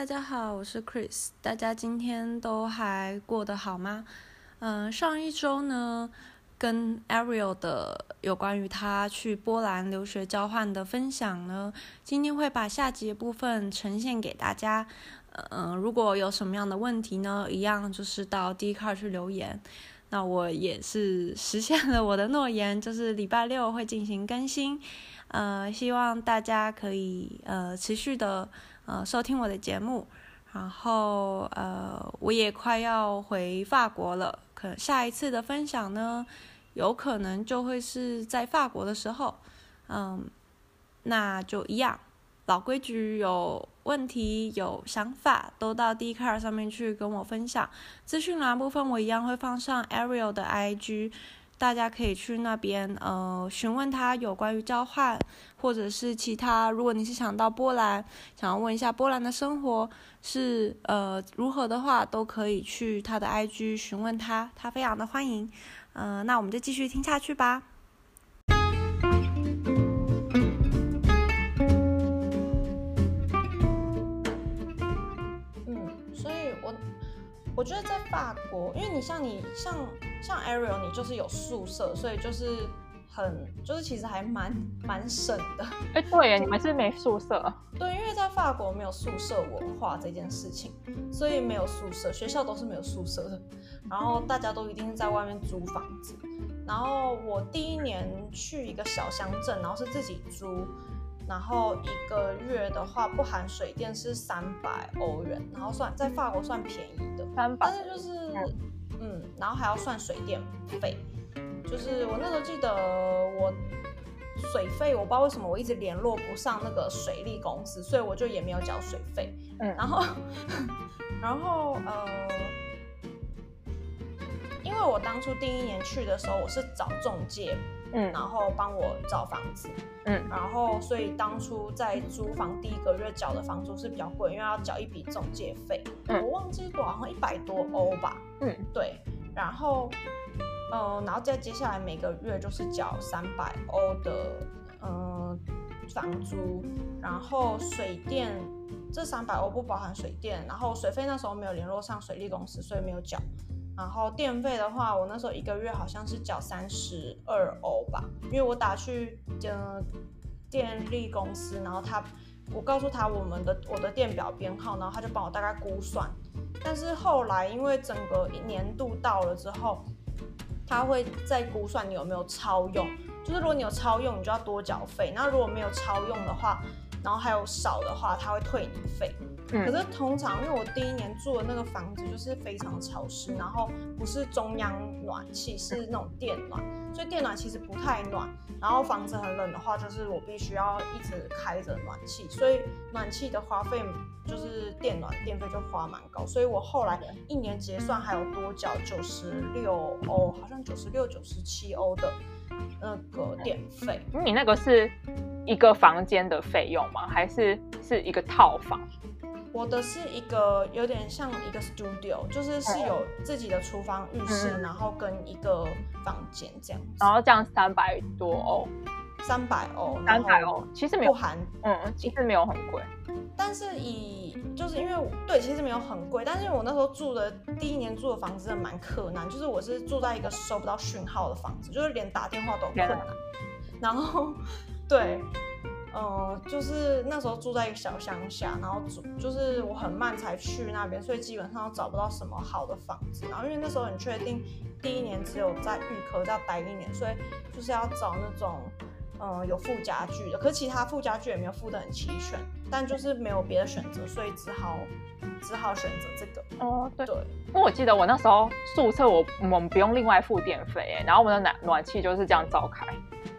大家好，我是 Chris。大家今天都还过得好吗？嗯，上一周呢，跟 Ariel 的有关于他去波兰留学交换的分享呢，今天会把下集的部分呈现给大家。嗯，如果有什么样的问题呢，一样就是到 d c a r 去留言。那我也是实现了我的诺言，就是礼拜六会进行更新。呃，希望大家可以呃持续的。呃，收听我的节目，然后呃，我也快要回法国了。可下一次的分享呢，有可能就会是在法国的时候。嗯，那就一样，老规矩，有问题、有想法，都到 d c a r 上面去跟我分享。资讯栏部分我一样会放上 Ariel 的 IG。大家可以去那边，呃，询问他有关于交换，或者是其他。如果你是想到波兰，想要问一下波兰的生活是呃如何的话，都可以去他的 IG 询问他，他非常的欢迎。嗯，那我们就继续听下去吧。嗯，所以我我觉得在法国，因为你像你像像 Ariel，你就是有宿舍，所以就是很就是其实还蛮蛮省的。哎，对，你们是没宿舍？对，因为在法国没有宿舍文化这件事情，所以没有宿舍，学校都是没有宿舍的。然后大家都一定是在外面租房子。然后我第一年去一个小乡镇，然后是自己租。然后一个月的话不含水电是三百欧元，然后算在法国算便宜的，三百。但是就是嗯，然后还要算水电费，就是我那时候记得我水费我不知道为什么我一直联络不上那个水利公司，所以我就也没有缴水费。嗯，然后 然后呃，因为我当初第一年去的时候我是找中介。嗯，然后帮我找房子，嗯，然后所以当初在租房第一个月缴的房租是比较贵，因为要缴一笔中介费，我忘记多少，好像一百多欧吧，嗯，对，然后，呃，然后再接下来每个月就是缴三百欧的，嗯，房租，然后水电这三百欧不包含水电，然后水费那时候没有联络上水利公司，所以没有缴。然后电费的话，我那时候一个月好像是缴三十二欧吧，因为我打去呃电力公司，然后他我告诉他我们的我的电表编号，然后他就帮我大概估算。但是后来因为整个年度到了之后，他会再估算你有没有超用，就是如果你有超用，你就要多缴费；那如果没有超用的话，然后还有少的话，他会退你费。可是通常，因为我第一年住的那个房子就是非常潮湿，然后不是中央暖气，是那种电暖，所以电暖其实不太暖。然后房子很冷的话，就是我必须要一直开着暖气，所以暖气的花费就是电暖电费就花蛮高。所以我后来一年结算还有多缴九十六欧，好像九十六九十七欧的那个电费。你那个是一个房间的费用吗？还是是一个套房？我的是一个有点像一个 studio，就是是有自己的厨房、浴室，然后跟一个房间这样子。然后这样三百多欧，三百欧，三百欧，其实没有不含，嗯，其实没有很贵。但是以就是因为对，其实没有很贵，但是我那时候住的第一年住的房子真的蛮困难，就是我是住在一个收不到讯号的房子，就是连打电话都困难。然后对。嗯，就是那时候住在一个小乡下，然后住就是我很慢才去那边，所以基本上都找不到什么好的房子。然后因为那时候很确定第一年只有在预科要待一年，所以就是要找那种嗯有附家具的。可是其他附家具也没有附的很齐全，但就是没有别的选择，所以只好只好选择这个。哦，对。因为我记得我那时候宿舍我我们不用另外付电费，哎，然后我们的暖暖气就是这样照开。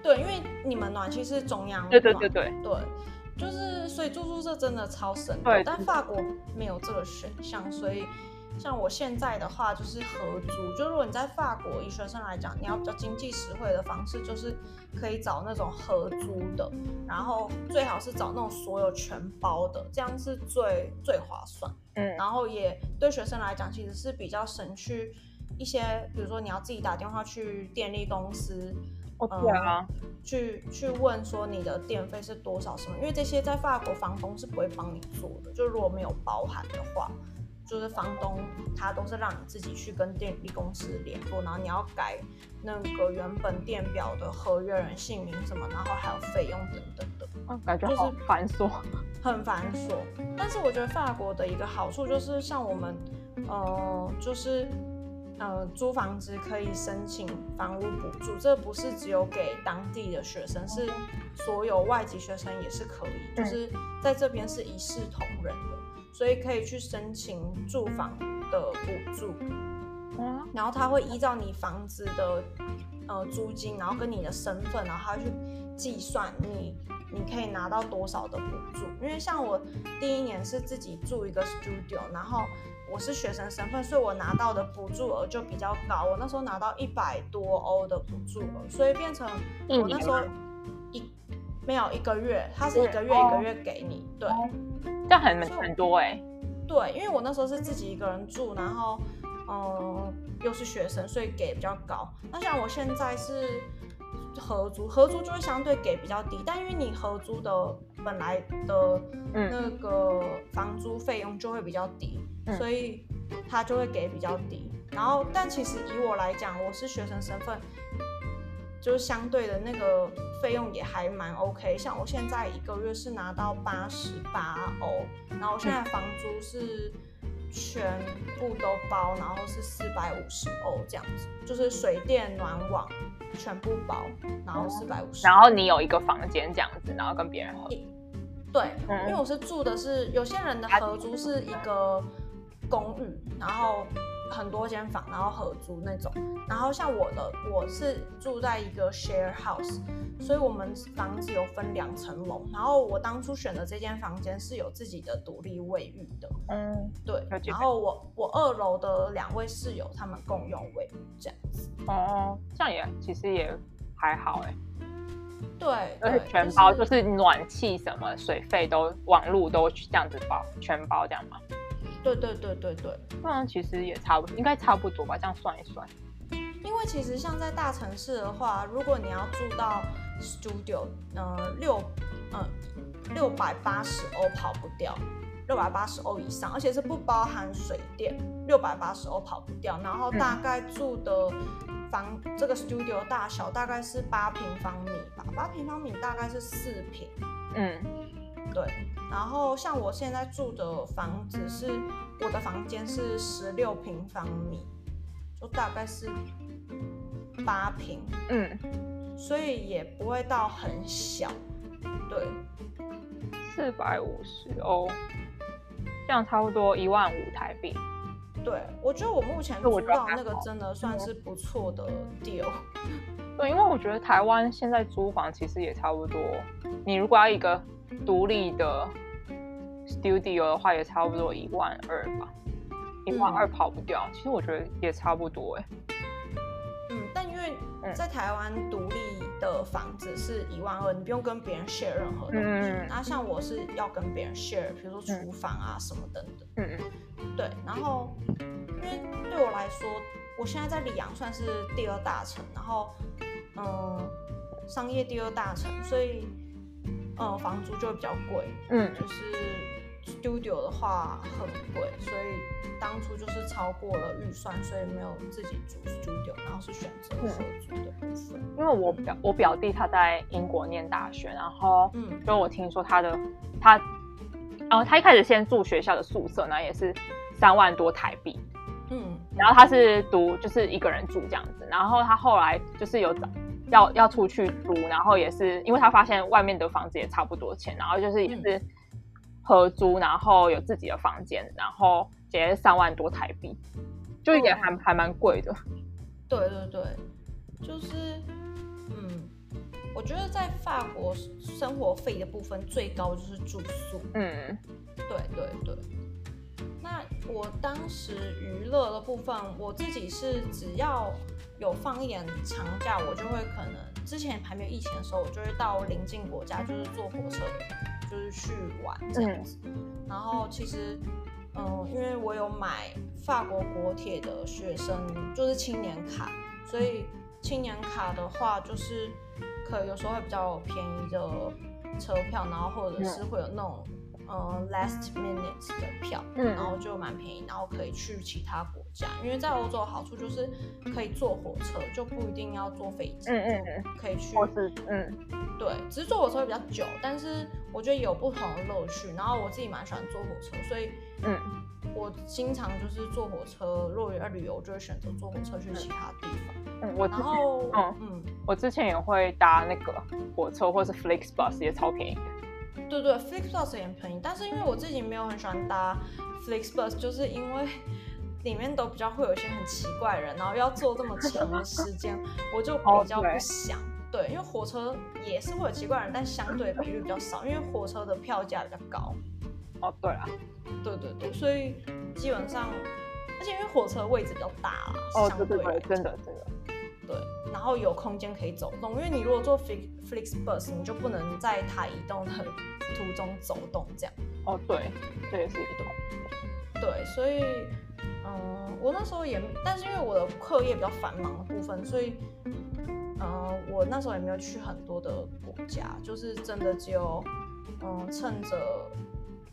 对，因为你们暖气是中央暖，对对对对对，就是所以住宿舍真的超省。对，但法国没有这个选项，所以像我现在的话就是合租。就如果你在法国以学生来讲，你要比较经济实惠的方式，就是可以找那种合租的，然后最好是找那种所有全包的，这样是最最划算。嗯，然后也对学生来讲，其实是比较省去一些，比如说你要自己打电话去电力公司。对啊，去去问说你的电费是多少什么？因为这些在法国房东是不会帮你做的，就如果没有包含的话。就是房东他都是让你自己去跟电力公司联络，然后你要改那个原本电表的合约人姓名什么，然后还有费用等等的，嗯，感觉就是繁琐，很繁琐。但是我觉得法国的一个好处就是，像我们，呃，就是呃租房子可以申请房屋补助，这不是只有给当地的学生，是所有外籍学生也是可以，就是在这边是一视同仁的。所以可以去申请住房的补助，然后他会依照你房子的呃租金，然后跟你的身份，然后他去计算你你可以拿到多少的补助。因为像我第一年是自己住一个 studio，然后我是学生身份，所以我拿到的补助额就比较高。我那时候拿到一百多欧的补助额，所以变成我那时候一没有一个月，他是一个月一个月给你，对。很很多哎，对，因为我那时候是自己一个人住，然后嗯又是学生，所以给比较高。那像我现在是合租，合租就会相对给比较低，但因为你合租的本来的那个房租费用就会比较低，所以他就会给比较低。然后，但其实以我来讲，我是学生身份。就是相对的那个费用也还蛮 OK，像我现在一个月是拿到八十八欧，然后我现在房租是全部都包，然后是四百五十欧这样子，就是水电暖网全部包，然后四百五十。然后你有一个房间这样子，然后跟别人合。对，因为我是住的是有些人的合租是一个公寓，然后。很多间房，然后合租那种，然后像我的，我是住在一个 share house，所以我们房子有分两层楼，然后我当初选的这间房间是有自己的独立卫浴的，嗯，对，然后我我二楼的两位室友他们共用卫浴这样子，哦，这样也其实也还好哎，对，而且全包就是暖气什么水费都网路都这样子包全包这样吗？对对对对对，那其实也差不应该差不多吧，这样算一算。因为其实像在大城市的话，如果你要住到 studio，呃六呃六百八十欧跑不掉，六百八十欧以上，而且是不包含水电，六百八十欧跑不掉。然后大概住的房这个 studio 大小大概是八平方米吧，八平方米大概是四平。嗯，对。然后像我现在住的房子是，我的房间是十六平方米，就大概是八平，嗯，所以也不会到很小，对，四百五十欧，这样差不多一万五台币。对，我觉得我目前租到那个真的算是不错的 deal。对，因为我觉得台湾现在租房其实也差不多，你如果要一个。独立的 studio 的话，也差不多一万二吧，一万二跑不掉。其实我觉得也差不多哎。嗯，但因为在台湾独立的房子是一万二，你不用跟别人 share 任何东西。那像我是要跟别人 share，比如说厨房啊什么等等。嗯嗯。对，然后因为对我来说，我现在在里昂算是第二大城，然后嗯，商业第二大城，所以。嗯，房租就会比较贵，嗯，就是 studio 的话很贵，所以当初就是超过了预算，所以没有自己租 studio，然后是选择合租的部分。因为我表我表弟他在英国念大学，然后嗯，就我听说他的他，哦，他一开始先住学校的宿舍，那也是三万多台币，嗯，然后他是读就是一个人住这样子，然后他后来就是有找。要要出去租，然后也是因为他发现外面的房子也差不多钱，然后就是也是合租，然后有自己的房间，然后结三万多台币，就也还还蛮贵的。对对对，就是嗯，我觉得在法国生活费的部分最高就是住宿。嗯，对对对。那我当时娱乐的部分，我自己是只要。有放一点长假，我就会可能之前还没有疫情的时候，我就会到邻近国家，就是坐火车，就是去玩这样子。然后其实，嗯，因为我有买法国国铁的学生就是青年卡，所以青年卡的话，就是可有时候会比较便宜的车票，然后或者是会有那种。呃，last minute 的票，嗯，然后就蛮便宜，然后可以去其他国家，因为在欧洲好处就是可以坐火车，就不一定要坐飞机，嗯嗯嗯，可以去，嗯，对，只是坐火车会比较久，但是我觉得有不同的乐趣，然后我自己蛮喜欢坐火车，所以，嗯，我经常就是坐火车，如果要旅游，就会选择坐火车去其他地方，嗯，我然后，嗯嗯，我之前也会搭那个火车或是 Flixbus，也超便宜。对对，Flixbus 也便宜，但是因为我自己没有很喜欢搭 Flixbus，就是因为里面都比较会有一些很奇怪的人，然后要坐这么长的时间，我就比较不想。对，因为火车也是会有奇怪人，但相对比率比较少，因为火车的票价比较高。哦，对啊，对对对，所以基本上，而且因为火车位置比较大啊，哦，对对对，真的真的。对，然后有空间可以走动，因为你如果坐 Flixbus，你就不能在它移动的途中走动，这样。哦，对，这也是一个。对，所以，嗯，我那时候也，但是因为我的课业比较繁忙的部分，所以，嗯，我那时候也没有去很多的国家，就是真的只有，嗯，趁着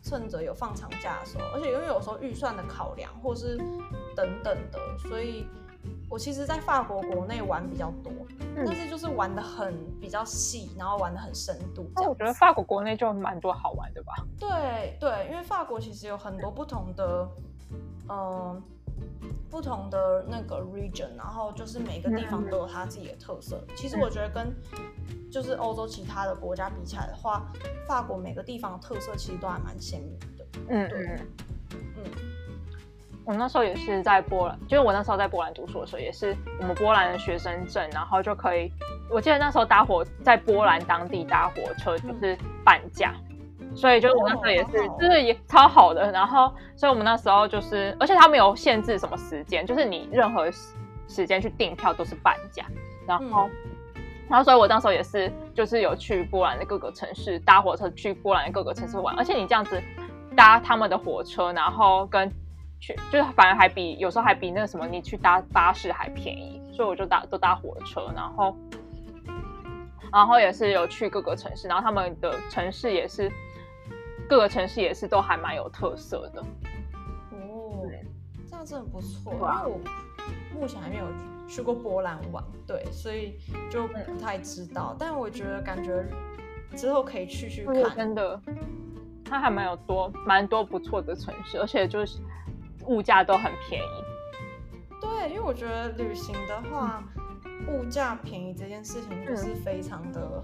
趁着有放长假的时候，而且因为有时候预算的考量或是等等的，所以。我其实，在法国国内玩比较多，但是就是玩的很比较细，然后玩的很深度。那我觉得法国国内就蛮多好玩的吧？对对，因为法国其实有很多不同的，嗯，不同的那个 region，然后就是每个地方都有它自己的特色。其实我觉得跟就是欧洲其他的国家比起来的话，法国每个地方的特色其实都还蛮鲜明的。嗯嗯嗯。我那时候也是在波兰，就是我那时候在波兰读书的时候，也是我们波兰的学生证，然后就可以。我记得那时候搭火在波兰当地搭火车就是半价，所以就我那时候也是，就是也超好的。然后，所以我们那时候就是，而且他没有限制什么时间，就是你任何时间去订票都是半价。然后，然后所以我那时候也是，就是有去波兰的各个城市搭火车去波兰的各个城市玩，而且你这样子搭他们的火车，然后跟去就是反而还比有时候还比那个什么你去搭巴士还便宜，所以我就搭都搭火车，然后然后也是有去各个城市，然后他们的城市也是各个城市也是都还蛮有特色的。哦，这样真的不错，因为我目前还没有去过波兰玩，对，所以就不太知道。但我觉得感觉之后可以去去看，真的，它还蛮有多蛮多不错的城市，而且就是。物价都很便宜，对，因为我觉得旅行的话，物价便宜这件事情就是非常的，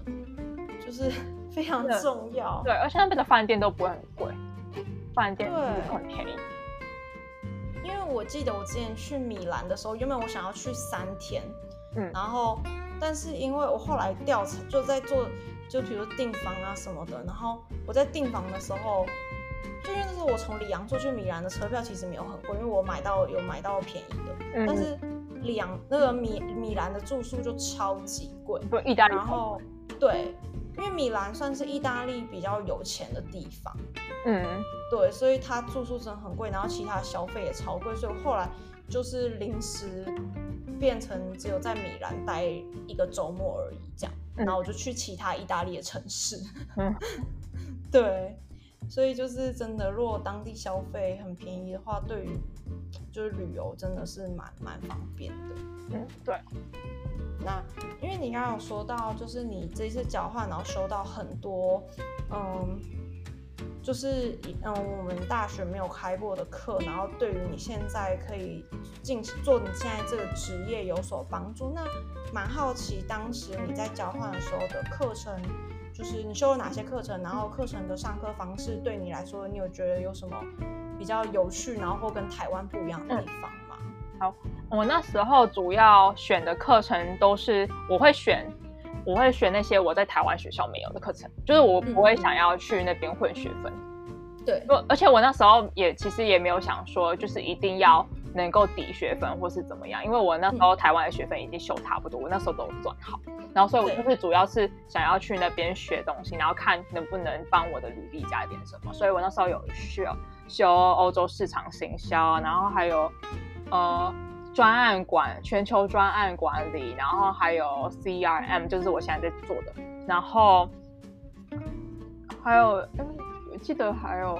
就是 非常重要。对，而且那边的饭店都不会很贵，饭店很便宜。因为我记得我之前去米兰的时候，原本我想要去三天，嗯，然后但是因为我后来调查，就在做，就比如订房啊什么的，然后我在订房的时候。就因为那时候我从里昂坐去米兰的车票其实没有很贵，因为我买到有买到便宜的，但是里昂那个米米兰的住宿就超级贵。不，意大利。然后对，因为米兰算是意大利比较有钱的地方，嗯，对，所以它住宿真的很贵，然后其他消费也超贵，所以后来就是临时变成只有在米兰待一个周末而已，这样，然后我就去其他意大利的城市，嗯，对。所以就是真的，如果当地消费很便宜的话，对于就是旅游真的是蛮蛮方便的。嗯，对。那因为你刚刚有说到，就是你这次交换，然后收到很多，嗯，就是嗯我们大学没有开过的课，然后对于你现在可以进行做你现在这个职业有所帮助。那蛮好奇，当时你在交换的时候的课程。就是你修了哪些课程，然后课程的上课方式对你来说，你有觉得有什么比较有趣，然后或跟台湾不一样的地方吗？好，我那时候主要选的课程都是我会选，我会选那些我在台湾学校没有的课程，就是我不会想要去那边混学分。对，而且我那时候也其实也没有想说，就是一定要能够抵学分或是怎么样，因为我那时候台湾的学分已经修差不多，我那时候都转好，然后所以我就是主要是想要去那边学东西，然后看能不能帮我的履历加点什么，所以我那时候有需要修欧洲市场行销，然后还有呃专案管全球专案管理，然后还有 CRM，就是我现在在做的，然后还有我记得还有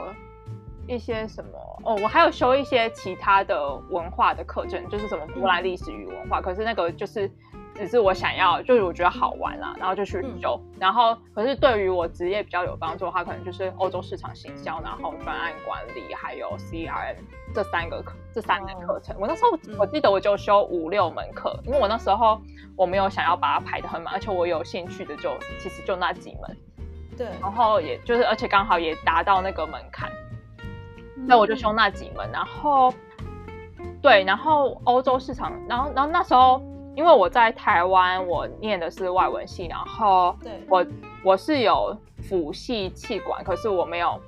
一些什么哦，我还有修一些其他的文化的课程，就是什么波兰历史与文化，可是那个就是。只是我想要，就是我觉得好玩啦，然后就去修。然后，可是对于我职业比较有帮助，的话可能就是欧洲市场行销，然后专案管理，还有 CRM 这三个课，这三个课程。我那时候我记得我就修五六门课，因为我那时候我没有想要把它排的很满，而且我有兴趣的就其实就那几门。对。然后也就是，而且刚好也达到那个门槛，那我就修那几门。然后，对，然后欧洲市场，然后然后那时候。因为我在台湾，我念的是外文系，然后我我是有辅系气管，可是我没有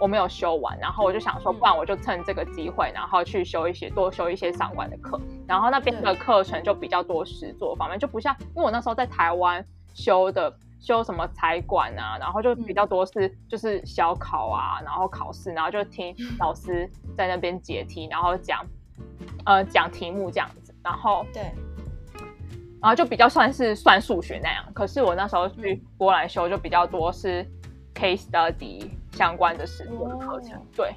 我没有修完，然后我就想说，不然我就趁这个机会，然后去修一些多修一些相关的课，然后那边的课程就比较多实作方面，就不像因为我那时候在台湾修的修什么财管啊，然后就比较多是就是小考啊，然后考试，然后就听老师在那边解题，然后讲呃讲题目这样子，然后对。然后就比较算是算数学那样，可是我那时候去波兰修就比较多是 case study 相关的实作的课程，对，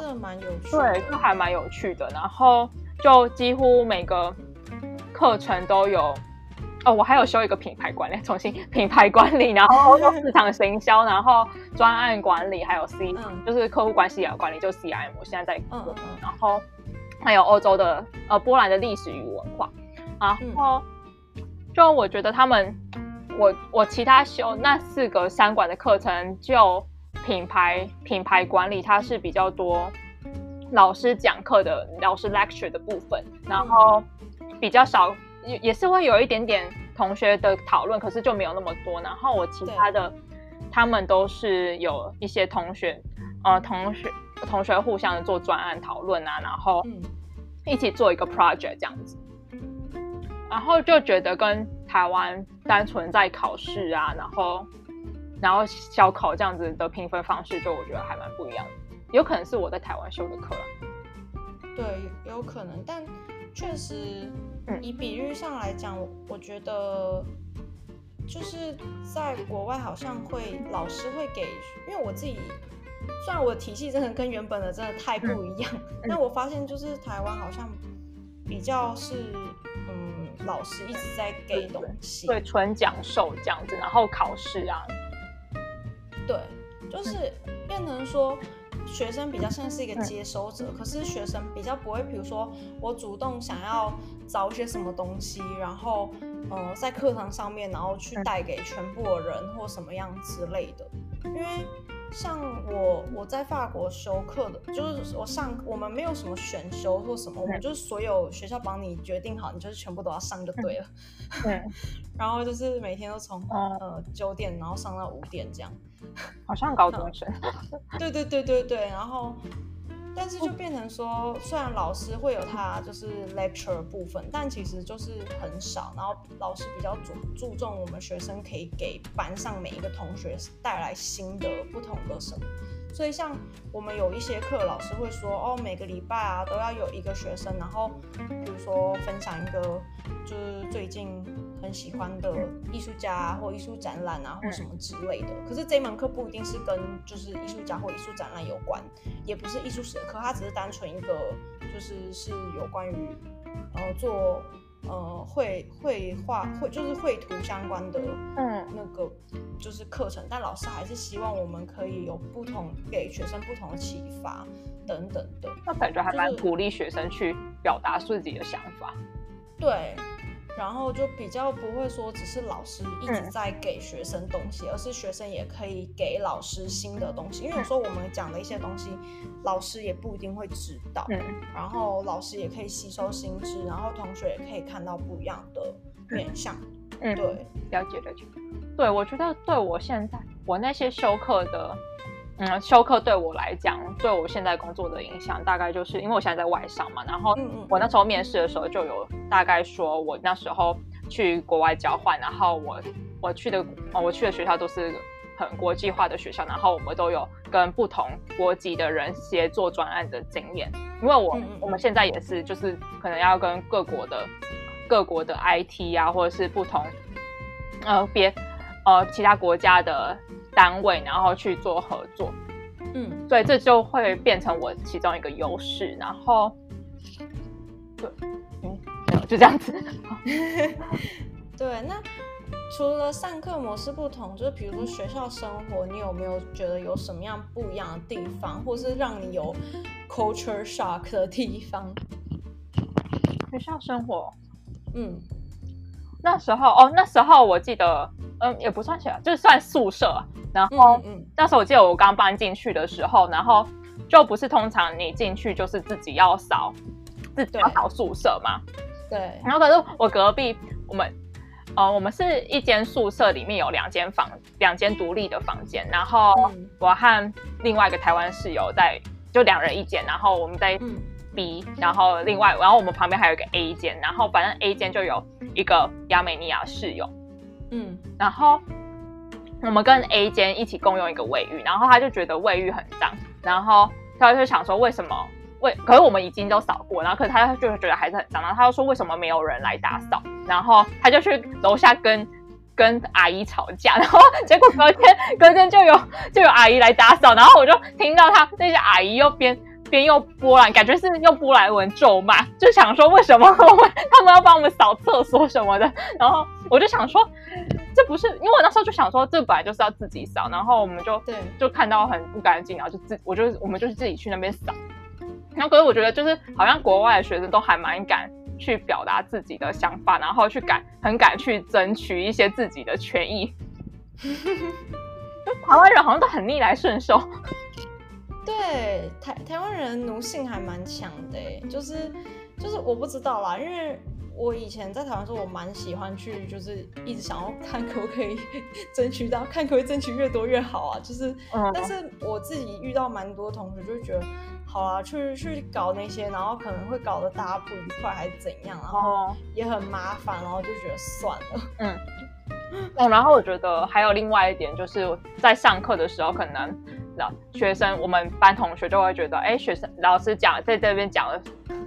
这蛮有趣，对，就还蛮有趣的。然后就几乎每个课程都有，哦，我还有修一个品牌管理，重新品牌管理，然后市场行销，然后专案管理，还有 C，就是客户关系啊管理，就 CRM，我现在在做，然后。还有欧洲的呃波兰的历史与文化，然后就我觉得他们，我我其他修那四个三馆的课程，就品牌品牌管理它是比较多老师讲课的老师 lecture 的部分，然后比较少也也是会有一点点同学的讨论，可是就没有那么多。然后我其他的他们都是有一些同学呃同学。同学互相做专案讨论啊，然后一起做一个 project 这样子，然后就觉得跟台湾单纯在考试啊，然后然后小考这样子的评分方式，就我觉得还蛮不一样的。有可能是我在台湾修的课对，有可能，但确实以比率上来讲，我觉得就是在国外好像会老师会给，因为我自己。虽然我的体系真的跟原本的真的太不一样，但我发现就是台湾好像比较是，嗯，老师一直在给东西，对，纯讲授这样子，然后考试啊，对，就是变成说学生比较像是一个接收者，可是学生比较不会，比如说我主动想要找一些什么东西，然后呃在课堂上面，然后去带给全部的人或什么样之类的，因为。像我我在法国修课的，就是我上我们没有什么选修或什么，我们就是所有学校帮你决定好，你就是全部都要上就对了。对，然后就是每天都从呃九点然后上到五点这样，好像高中生。对对对对对，然后。但是就变成说，虽然老师会有他就是 lecture 部分，但其实就是很少。然后老师比较注注重我们学生可以给班上每一个同学带来新的、不同的什么。所以像我们有一些课，老师会说，哦，每个礼拜啊都要有一个学生，然后比如说分享一个就是最近。很喜欢的艺术家或艺术展览啊，或什么之类的。可是这门课不一定是跟就是艺术家或艺术展览有关，也不是艺术史的课，它只是单纯一个就是是有关于呃做呃绘绘画绘就是绘图相关的嗯那个就是课程。但老师还是希望我们可以有不同给学生不同的启发等等的。那感觉还蛮鼓励学生去表达自己的想法。对。然后就比较不会说只是老师一直在给学生东西，而是学生也可以给老师新的东西。因为有时候我们讲的一些东西，老师也不一定会知道。嗯。然后老师也可以吸收新知，然后同学也可以看到不一样的面相。嗯，对，了解了解。对，我觉得对我现在我那些修课的。嗯，休课对我来讲，对我现在工作的影响，大概就是因为我现在在外商嘛。然后我那时候面试的时候，就有大概说我那时候去国外交换，然后我我去的我去的学校都是很国际化的学校，然后我们都有跟不同国籍的人协作专案的经验。因为我我们现在也是，就是可能要跟各国的各国的 IT 啊，或者是不同呃别呃其他国家的单位，然后去做合作。嗯，所以这就会变成我其中一个优势。然后，对，嗯，就这样子。对，那除了上课模式不同，就是比如说学校生活，你有没有觉得有什么样不一样的地方，或是让你有 culture shock 的地方？学校生活，嗯，那时候哦，那时候我记得，嗯，也不算学校，就是算宿舍。然后，嗯，那时候我记得我刚搬进去的时候，然后就不是通常你进去就是自己要扫，自己要扫宿舍嘛。对。然后可是我隔壁，我们，呃，我们是一间宿舍，里面有两间房，两间独立的房间。然后我和另外一个台湾室友在，就两人一间。然后我们在 B，然后另外，然后我们旁边还有一个 A 间。然后反正 A 间就有一个亚美尼亚室友。嗯。然后。我们跟 A 间一起共用一个卫浴，然后他就觉得卫浴很脏，然后他就想说为什么卫？可是我们已经都扫过，然后可是他就觉得还是很脏，然后他就说为什么没有人来打扫？然后他就去楼下跟跟阿姨吵架，然后 结果隔天隔天就有就有阿姨来打扫，然后我就听到他那些阿姨又边边用波兰，感觉是用波兰文咒骂，就想说为什么我们他们要帮我们扫厕所什么的，然后我就想说。这不是，因为我那时候就想说，这本来就是要自己扫，然后我们就对，就看到很不干净，然后就自，我就我们就是自己去那边扫。然后可是我觉得，就是好像国外的学生都还蛮敢去表达自己的想法，然后去敢很敢去争取一些自己的权益。台湾人好像都很逆来顺受。对，台台湾人奴性还蛮强的，就是就是我不知道啦，因为。我以前在台湾时候，我蛮喜欢去，就是一直想要看可不可以 争取到，看可不可以争取越多越好啊。就是，但是我自己遇到蛮多同学，就觉得，好啊，去去搞那些，然后可能会搞得大家不愉快，还是怎样，然后也很麻烦，然后就觉得算了。嗯。哦，然后我觉得还有另外一点，就是在上课的时候，可能老学生，我们班同学就会觉得，哎，学生老师讲在这边讲的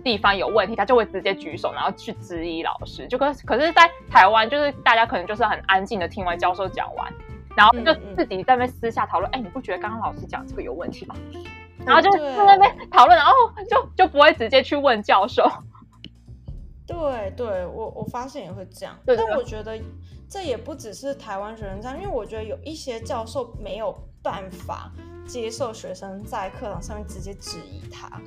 地方有问题，他就会直接举手，然后去质疑老师。就跟可是，在台湾，就是大家可能就是很安静的听完教授讲完，然后就自己在那边私下讨论，哎，你不觉得刚刚老师讲这个有问题吗？然后就在那边讨论，然后就就不会直接去问教授。对，对我我发现也会这样，但我觉得。这也不只是台湾学生这样，因为我觉得有一些教授没有办法接受学生在课堂上面直接质疑他。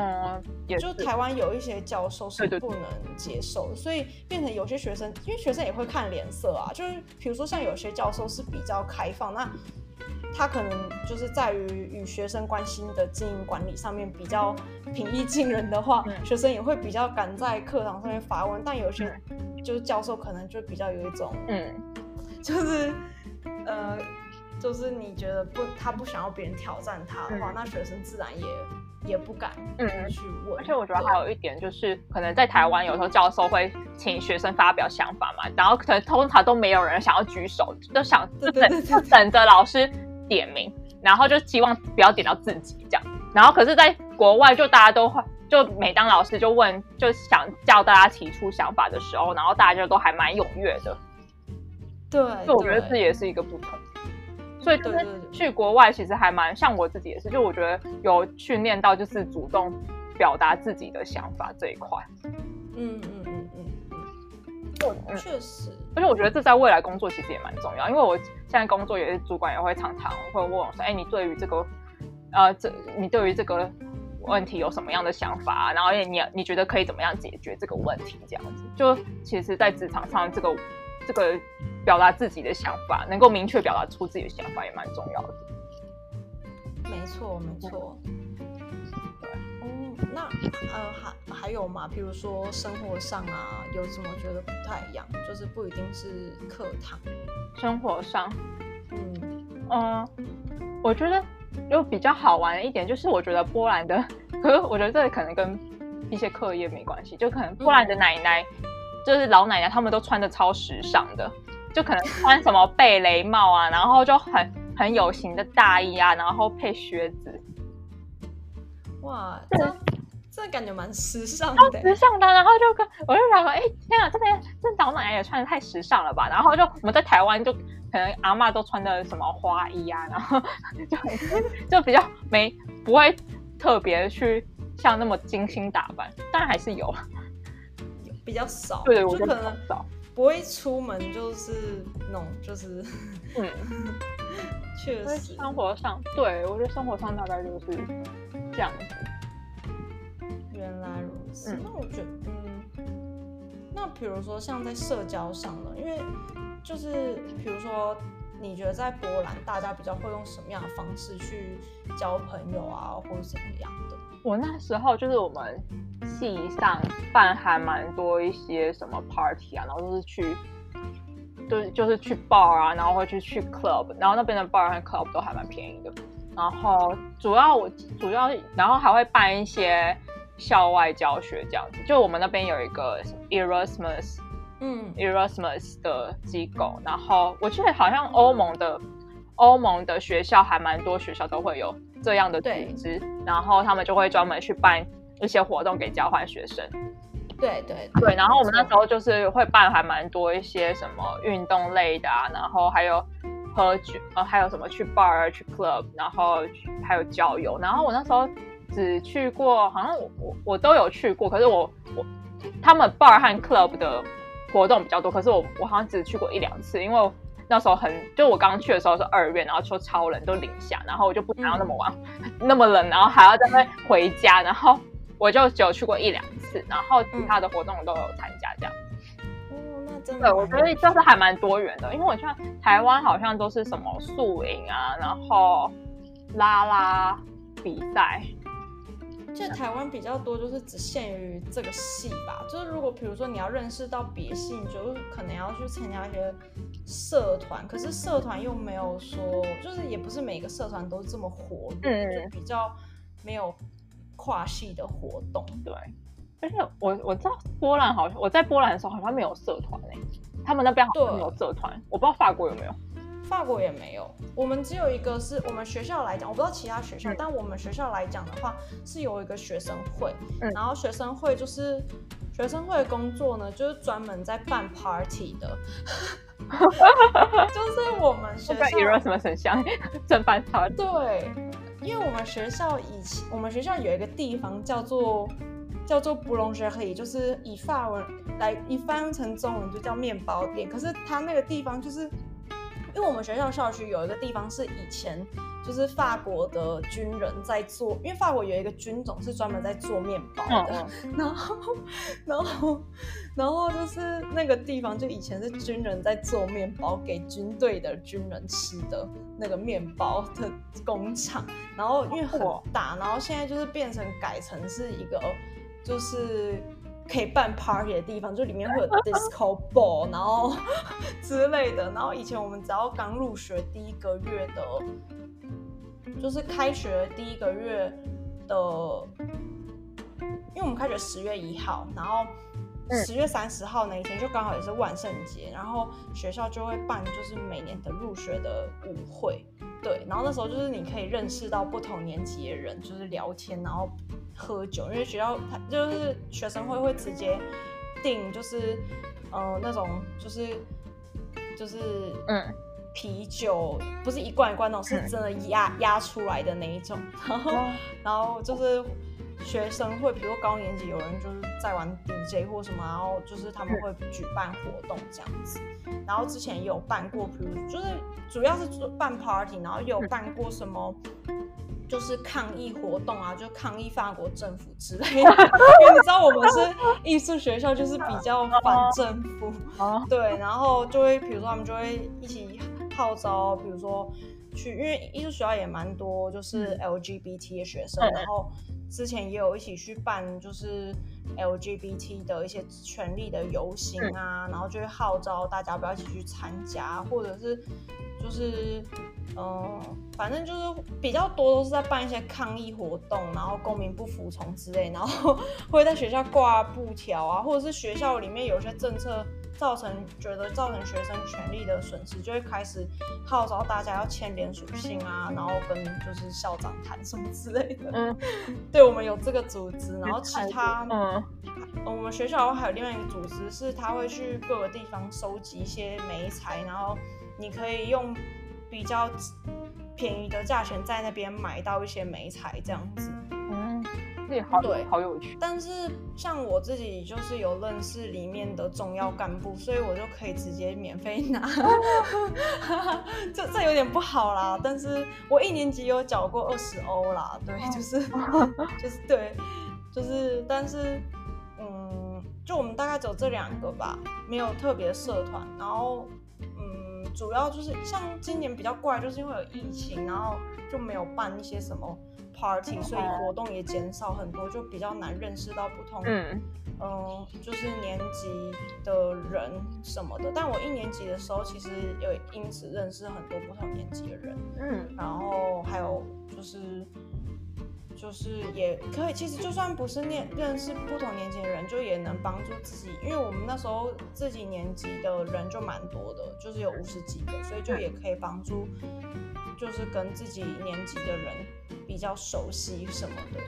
嗯，就台湾有一些教授是不能接受，所以变成有些学生，因为学生也会看脸色啊。就是比如说像有些教授是比较开放，那他可能就是在于与学生关系的经营管理上面比较平易近人的话，学生也会比较敢在课堂上面发问。但有些就是教授可能就比较有一种，嗯，就是呃，就是你觉得不，他不想要别人挑战他的话，那学生自然也也不敢嗯去问。而且我觉得还有一点就是，可能在台湾有时候教授会请学生发表想法嘛，然后可能通常都没有人想要举手，都想就等就等着老师点名，然后就希望不要点到自己这样。然后可是，在国外就大家都会。就每当老师就问，就想叫大家提出想法的时候，然后大家就都还蛮踊跃的。对，就我觉得这也是一个不同。所以就是去国外其实还蛮像我自己也是，就我觉得有训练到就是主动表达自己的想法这一块。嗯嗯嗯嗯嗯，确实。而且我觉得这在未来工作其实也蛮重要，因为我现在工作也是主管也会常常会问我说：“哎，你对于这个，呃，这你对于这个。”问题有什么样的想法？然后你你觉得可以怎么样解决这个问题？这样子，就其实，在职场上，这个这个表达自己的想法，能够明确表达出自己的想法，也蛮重要的。没错，没错。对，哦，那呃，还还有吗？比如说生活上啊，有什么觉得不太一样？就是不一定是课堂。生活上，嗯嗯，我觉得。有比较好玩的一点就是，我觉得波兰的，可是我觉得这可能跟一些课业没关系，就可能波兰的奶奶，就是老奶奶，他们都穿的超时尚的，就可能穿什么贝雷帽啊，然后就很很有型的大衣啊，然后配靴子。哇，这这感觉蛮时尚的，时尚的。然后就跟我就想说，哎，天啊，这边这老奶奶也穿的太时尚了吧？然后就我们在台湾就可能阿妈都穿的什么花衣啊，然后就 就比较没不会特别去像那么精心打扮，当然还是有，比较少，对，我可能少。不会出门就是那种，就是嗯，确实生活上，对我觉得生活上大概就是这样子。原来如此，那我觉得，嗯，那比如说像在社交上呢，因为就是比如说，你觉得在波兰大家比较会用什么样的方式去交朋友啊，或者怎么样的？我那时候就是我们系上办还蛮多一些什么 party 啊，然后就是去，就是就是去 bar 啊，然后会去去 club，然后那边的 bar 和 club 都还蛮便宜的。然后主要我主要，然后还会办一些校外教学这样子。就我们那边有一个 Erasmus，嗯，Erasmus 的机构，然后我记得好像欧盟的欧盟的学校还蛮多学校都会有。这样的组织，然后他们就会专门去办一些活动给交换学生。对对对，然后我们那时候就是会办还蛮多一些什么运动类的啊，然后还有喝酒，呃，还有什么去 bar 去 club，然后还有郊游。然后我那时候只去过，好像我我我都有去过，可是我我他们 bar 和 club 的活动比较多，可是我我好像只去过一两次，因为。那时候很，就我刚去的时候是二月，然后说超冷，都零下，然后我就不想要那么晚，那么冷，然后还要在那回家，然后我就只有去过一两次，然后其他的活动我都有参加这样。哦，那真的，我觉得就是还蛮多元的，因为我像台湾好像都是什么宿营啊，然后拉拉比赛。在台湾比较多，就是只限于这个系吧。就是如果比如说你要认识到别系，你就可能要去参加一些社团。可是社团又没有说，就是也不是每个社团都这么活跃，就比较没有跨系的活动。对，而且我我知道波兰好像我在波兰的时候好像没有社团诶，他们那边好像没有社团，我不知道法国有没有。法国也没有，我们只有一个是我们学校来讲，我不知道其他学校，但我们学校来讲的话，是有一个学生会，然后学生会就是学生会的工作呢，就是专门在办 party 的，就是我们学校有什么很像 正办 party，对，因为我们学校以前我们学校有一个地方叫做叫做布隆学黑，就是以法文来以翻译成中文就叫面包店，可是它那个地方就是。因为我们学校校区有一个地方是以前就是法国的军人在做，因为法国有一个军种是专门在做面包的，然后，然后，然后就是那个地方就以前是军人在做面包给军队的军人吃的那个面包的工厂，然后因为很大，然后现在就是变成改成是一个就是。可以办 party 的地方，就里面会有 disco ball，然后 之类的。然后以前我们只要刚入学第一个月的，就是开学第一个月的，因为我们开学十月一号，然后十月三十号那一天就刚好也是万圣节，然后学校就会办就是每年的入学的舞会。对，然后那时候就是你可以认识到不同年级的人，就是聊天，然后喝酒，因为学校他就是学生会会直接订，就是嗯那种就是就是嗯。啤酒，不是一罐一罐那种，是真的压压出来的那一种，然后然后就是。学生会，比如说高年级有人就是在玩 DJ 或什么，然后就是他们会举办活动这样子。然后之前也有办过，比如就是主要是做办 party，然后也有办过什么就是抗议活动啊，就抗议法国政府之类的。因为你知道我们是艺术学校，就是比较反政府。对，然后就会比如说他们就会一起号召，比如说去，因为艺术学校也蛮多就是 LGBT 的学生，然后。之前也有一起去办，就是 LGBT 的一些权利的游行啊，然后就会号召大家不要一起去参加，或者是就是，嗯，反正就是比较多都是在办一些抗议活动，然后公民不服从之类，然后 会在学校挂布条啊，或者是学校里面有些政策造成觉得造成学生权利的损失，就会开始号召大家要签联署信啊，然后跟就是校长谈什么之类的。嗯，对，我们有这个组织，然后其他嗯，我们学校还有另外一个组织，是他会去各个地方收集一些煤材，然后你可以用比较便宜的价钱在那边买到一些煤材，这样子。好对，好有趣。但是像我自己就是有认识里面的重要干部，所以我就可以直接免费拿。这这有点不好啦。但是我一年级有缴过二十欧啦。对，就是 就是对，就是，但是嗯，就我们大概只有这两个吧，没有特别社团。然后嗯，主要就是像今年比较怪，就是因为有疫情，然后就没有办一些什么。party，所以活动也减少很多，就比较难认识到不同，嗯，嗯，就是年级的人什么的。但我一年级的时候，其实有因此认识很多不同年级的人，嗯，然后还有就是，就是也可以，其实就算不是念认识不同年级的人，就也能帮助自己，因为我们那时候自己年级的人就蛮多的，就是有五十几个，所以就也可以帮助，就是跟自己年级的人。比较熟悉什么的，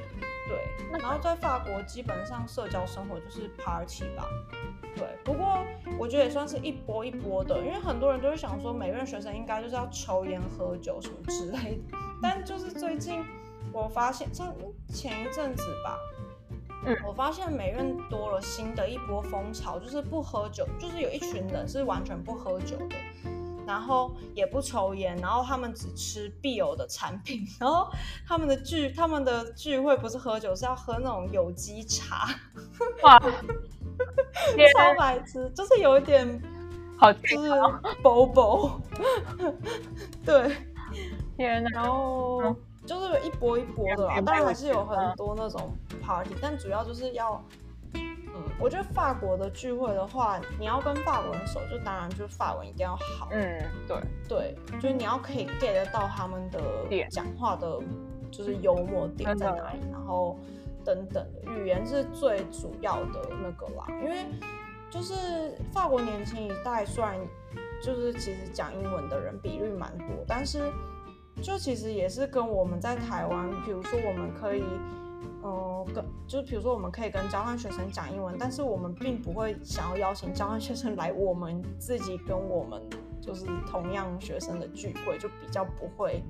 对。然后在法国，基本上社交生活就是 party 吧，对。不过我觉得也算是一波一波的，因为很多人都是想说，每个人学生应该就是要抽烟喝酒什么之类的。但就是最近我发现，像前一阵子吧，嗯，我发现美院多了新的一波风潮，就是不喝酒，就是有一群人是完全不喝酒的。然后也不抽烟，然后他们只吃必有的产品，然后他们的聚他们的聚会不是喝酒，是要喝那种有机茶，哇，超白痴，就是有一点好，就是 bobo，对，天哪，然后就是一波一波的啦，当然还是有很多那种 party，但主要就是要。嗯我觉得法国的聚会的话，你要跟法国人熟，就当然就是法文一定要好。嗯，对对，就是你要可以 get 到他们的讲话的，就是幽默点在哪里，然后等等的语言是最主要的那个啦。因为就是法国年轻一代，虽然就是其实讲英文的人比率蛮多，但是就其实也是跟我们在台湾，比如说我们可以。嗯，跟就是比如说，我们可以跟交换学生讲英文，但是我们并不会想要邀请交换学生来我们自己跟我们就是同样学生的聚会，就比较不会，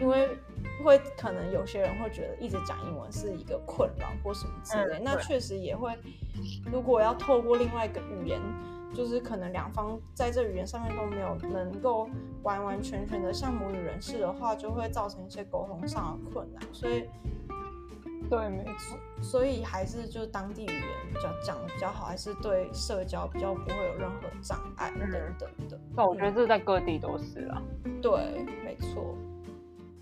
因为会可能有些人会觉得一直讲英文是一个困扰或什么之类。那确实也会，如果要透过另外一个语言，就是可能两方在这语言上面都没有能够完完全全的像母语人士的话，就会造成一些沟通上的困难，所以。对，没错，所以还是就是当地语言比较讲的比较好，还是对社交比较不会有任何障碍等等的。那我觉得这在各地都是啊。对，没错。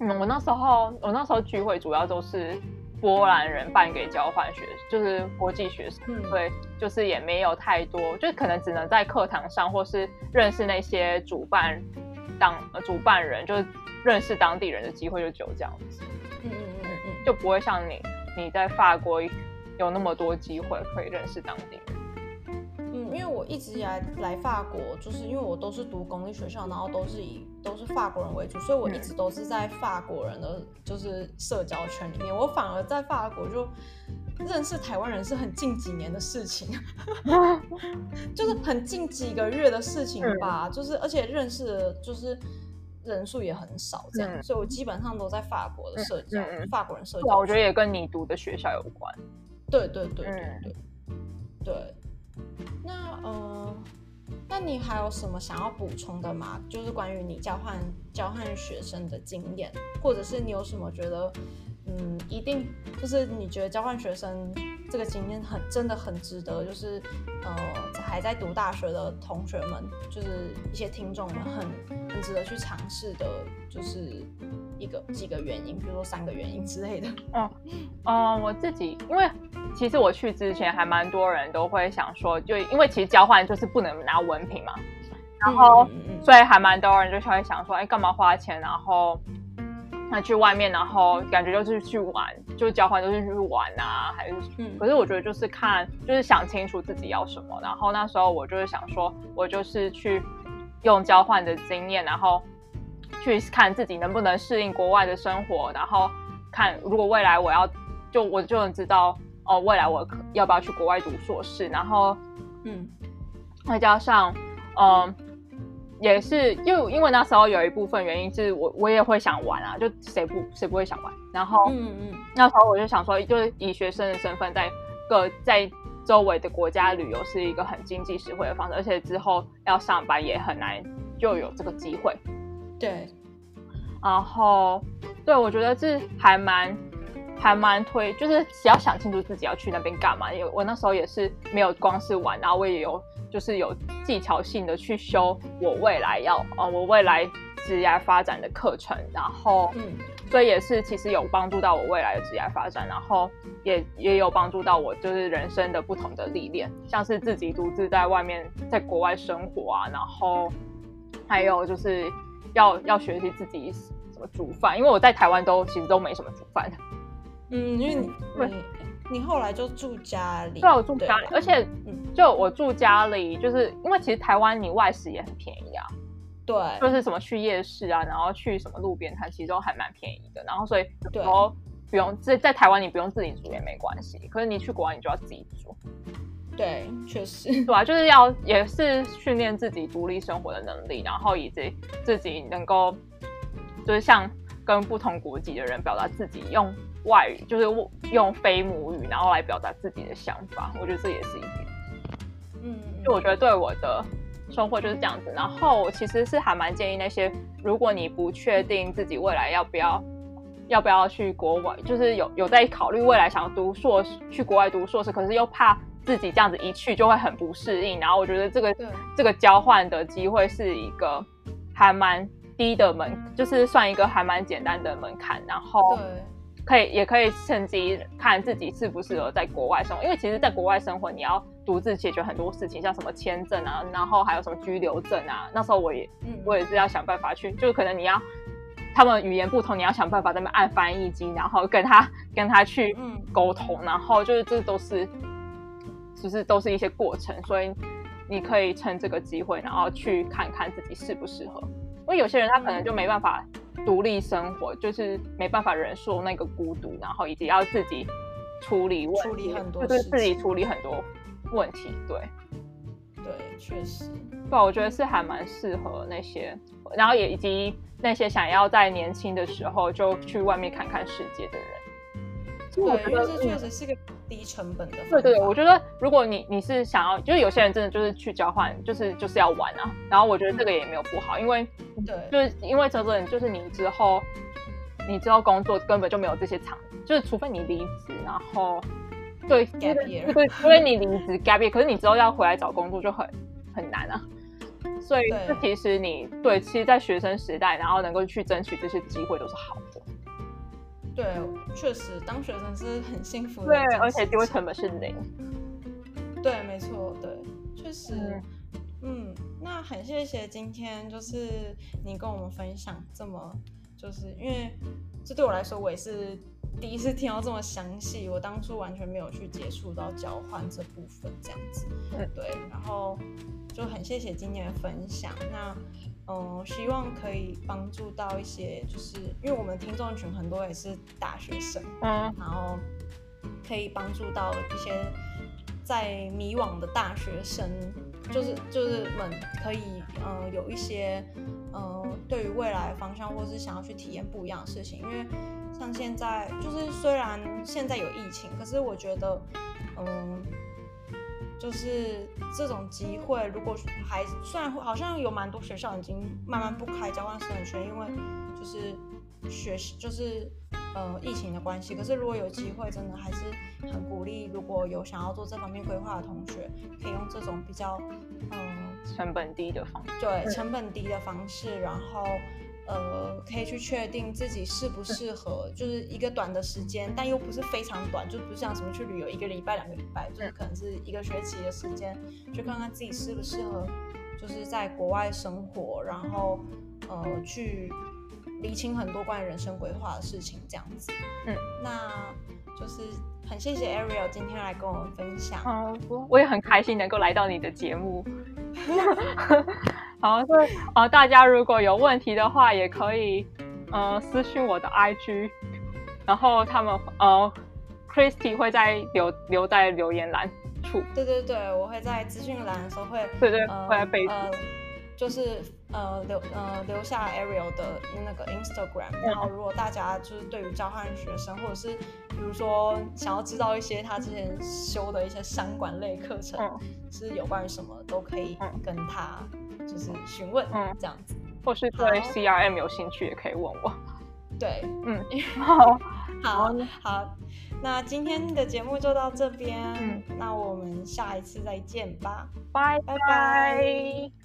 嗯，我那时候我那时候聚会主要都是波兰人办给交换学，就是国际学生。嗯，对，就是也没有太多，就可能只能在课堂上或是认识那些主办当呃主办人，就是认识当地人的机会就只有这样子。嗯嗯嗯嗯，就不会像你。你在法国有那么多机会可以认识当地人。嗯，因为我一直以来来法国，就是因为我都是读公立学校，然后都是以都是法国人为主，所以我一直都是在法国人的就是社交圈里面。我反而在法国就认识台湾人是很近几年的事情，就是很近几个月的事情吧。就是而且认识的就是。人数也很少，这样，所以我基本上都在法国的社交，法国人社交。我觉得也跟你读的学校有关。对对对对对对。那呃，那你还有什么想要补充的吗？就是关于你交换交换学生的经验，或者是你有什么觉得，嗯，一定就是你觉得交换学生。这个经验很真的很值得，就是呃还在读大学的同学们，就是一些听众们很很值得去尝试的，就是一个几个原因，比如说三个原因之类的。哦哦，我自己因为其实我去之前还蛮多人都会想说，就因为其实交换就是不能拿文凭嘛，然后所以还蛮多人就会想说，哎，干嘛花钱，然后那去外面，然后感觉就是去玩。就是交换都是去玩啊，还是嗯，可是我觉得就是看，就是想清楚自己要什么。然后那时候我就是想说，我就是去用交换的经验，然后去看自己能不能适应国外的生活，然后看如果未来我要就我就能知道哦，未来我要不要去国外读硕士，然后嗯，再加上嗯。也是，因因为那时候有一部分原因是我我也会想玩啊，就谁不谁不会想玩。然后，嗯嗯，那时候我就想说，就是以学生的身份在各在周围的国家旅游是一个很经济实惠的方式，而且之后要上班也很难就有这个机会。对，然后对我觉得这还蛮还蛮推，就是只要想清楚自己要去那边干嘛。因为我那时候也是没有光是玩，然后我也有。就是有技巧性的去修我未来要呃我未来职业发展的课程，然后嗯，所以也是其实有帮助到我未来的职业发展，然后也也有帮助到我就是人生的不同的历练，像是自己独自在外面在国外生活啊，然后还有就是要要学习自己怎么煮饭，因为我在台湾都其实都没什么煮饭。的，嗯，因为你你后来就住家里，对，我住家里，而且就我住家里，就是因为其实台湾你外食也很便宜啊，对，就是什么去夜市啊，然后去什么路边摊，其实都还蛮便宜的。然后所以然后不用在在台湾你不用自己煮也没关系，可是你去国外你就要自己煮。对，确实，对啊，就是要也是训练自己独立生活的能力，然后以及自己能够就是像跟不同国籍的人表达自己用。外语就是用非母语，然后来表达自己的想法，我觉得这也是一点。嗯，就我觉得对我的收获就是这样子。然后我其实是还蛮建议那些，如果你不确定自己未来要不要要不要去国外，就是有有在考虑未来想要读硕士去国外读硕士，可是又怕自己这样子一去就会很不适应。然后我觉得这个这个交换的机会是一个还蛮低的门，就是算一个还蛮简单的门槛。然后。可以，也可以趁机看自己适不适合在国外生活，因为其实，在国外生活，你要独自解决很多事情，像什么签证啊，然后还有什么居留证啊。那时候我也，我也是要想办法去，就是可能你要他们语言不同，你要想办法在那按翻译机，然后跟他跟他去沟通，然后就是这都是，就是都是一些过程，所以你可以趁这个机会，然后去看看自己适不适合。因为有些人他可能就没办法独立生活，就是没办法忍受那个孤独，然后以及要自己处理问题，就是自己处理很多问题。对，对，确实。对，我觉得是还蛮适合那些，然后也以及那些想要在年轻的时候就去外面看看世界的人。对，因为这确实是个低成本的。对对，我觉得如果你你是想要，就是有些人真的就是去交换，就是就是要玩啊。然后我觉得这个也没有不好，因为对，就是因为这个就是你之后你之后工作根本就没有这些场，就是除非你离职，然后对 year，对，因为你离职 gap year，可是你之后要回来找工作就很很难啊。所以这其实你对，其实，在学生时代，然后能够去争取这些机会都是好的。对，确实当学生是很幸福的。对，而且机会成本是零。对，没错，对，确实。嗯，那很谢谢今天就是你跟我们分享这么，就是因为这对我来说我也是第一次听到这么详细，我当初完全没有去接触到交换这部分这样子。嗯，对，然后就很谢谢今天的分享。那。嗯，希望可以帮助到一些，就是因为我们听众群很多也是大学生，嗯，然后可以帮助到一些在迷惘的大学生，就是就是们可以，嗯，有一些，嗯，对于未来方向，或是想要去体验不一样的事情，因为像现在，就是虽然现在有疫情，可是我觉得，嗯。就是这种机会，如果还虽然好像有蛮多学校已经慢慢不开交换生的圈，因为就是学就是呃疫情的关系。可是如果有机会，真的还是很鼓励，如果有想要做这方面规划的同学，可以用这种比较嗯成本低的方式，对成本低的方式，然后。呃，可以去确定自己适不适合，就是一个短的时间，但又不是非常短，就不像什么去旅游一个礼拜、两个礼拜，就是可能是一个学期的时间，去看看自己适不适合，就是在国外生活，然后呃去理清很多关于人生规划的事情，这样子。嗯，那就是很谢谢 Ariel 今天来跟我们分享。嗯，我也很开心能够来到你的节目。好，所以呃，大家如果有问题的话，也可以呃私信我的 IG，然后他们呃 Christy 会在留留在留言栏处。对对对，我会在资讯栏的时候会对对会在备注。就是呃留呃留下 Ariel 的那个 Instagram，然后如果大家就是对于交换学生，或者是比如说想要知道一些他之前修的一些商管类课程是有关于什么，都可以跟他就是询问这样子，或是对 CRM 有兴趣也可以问我。对，嗯，好，好，好，那今天的节目就到这边，那我们下一次再见吧，拜。拜拜。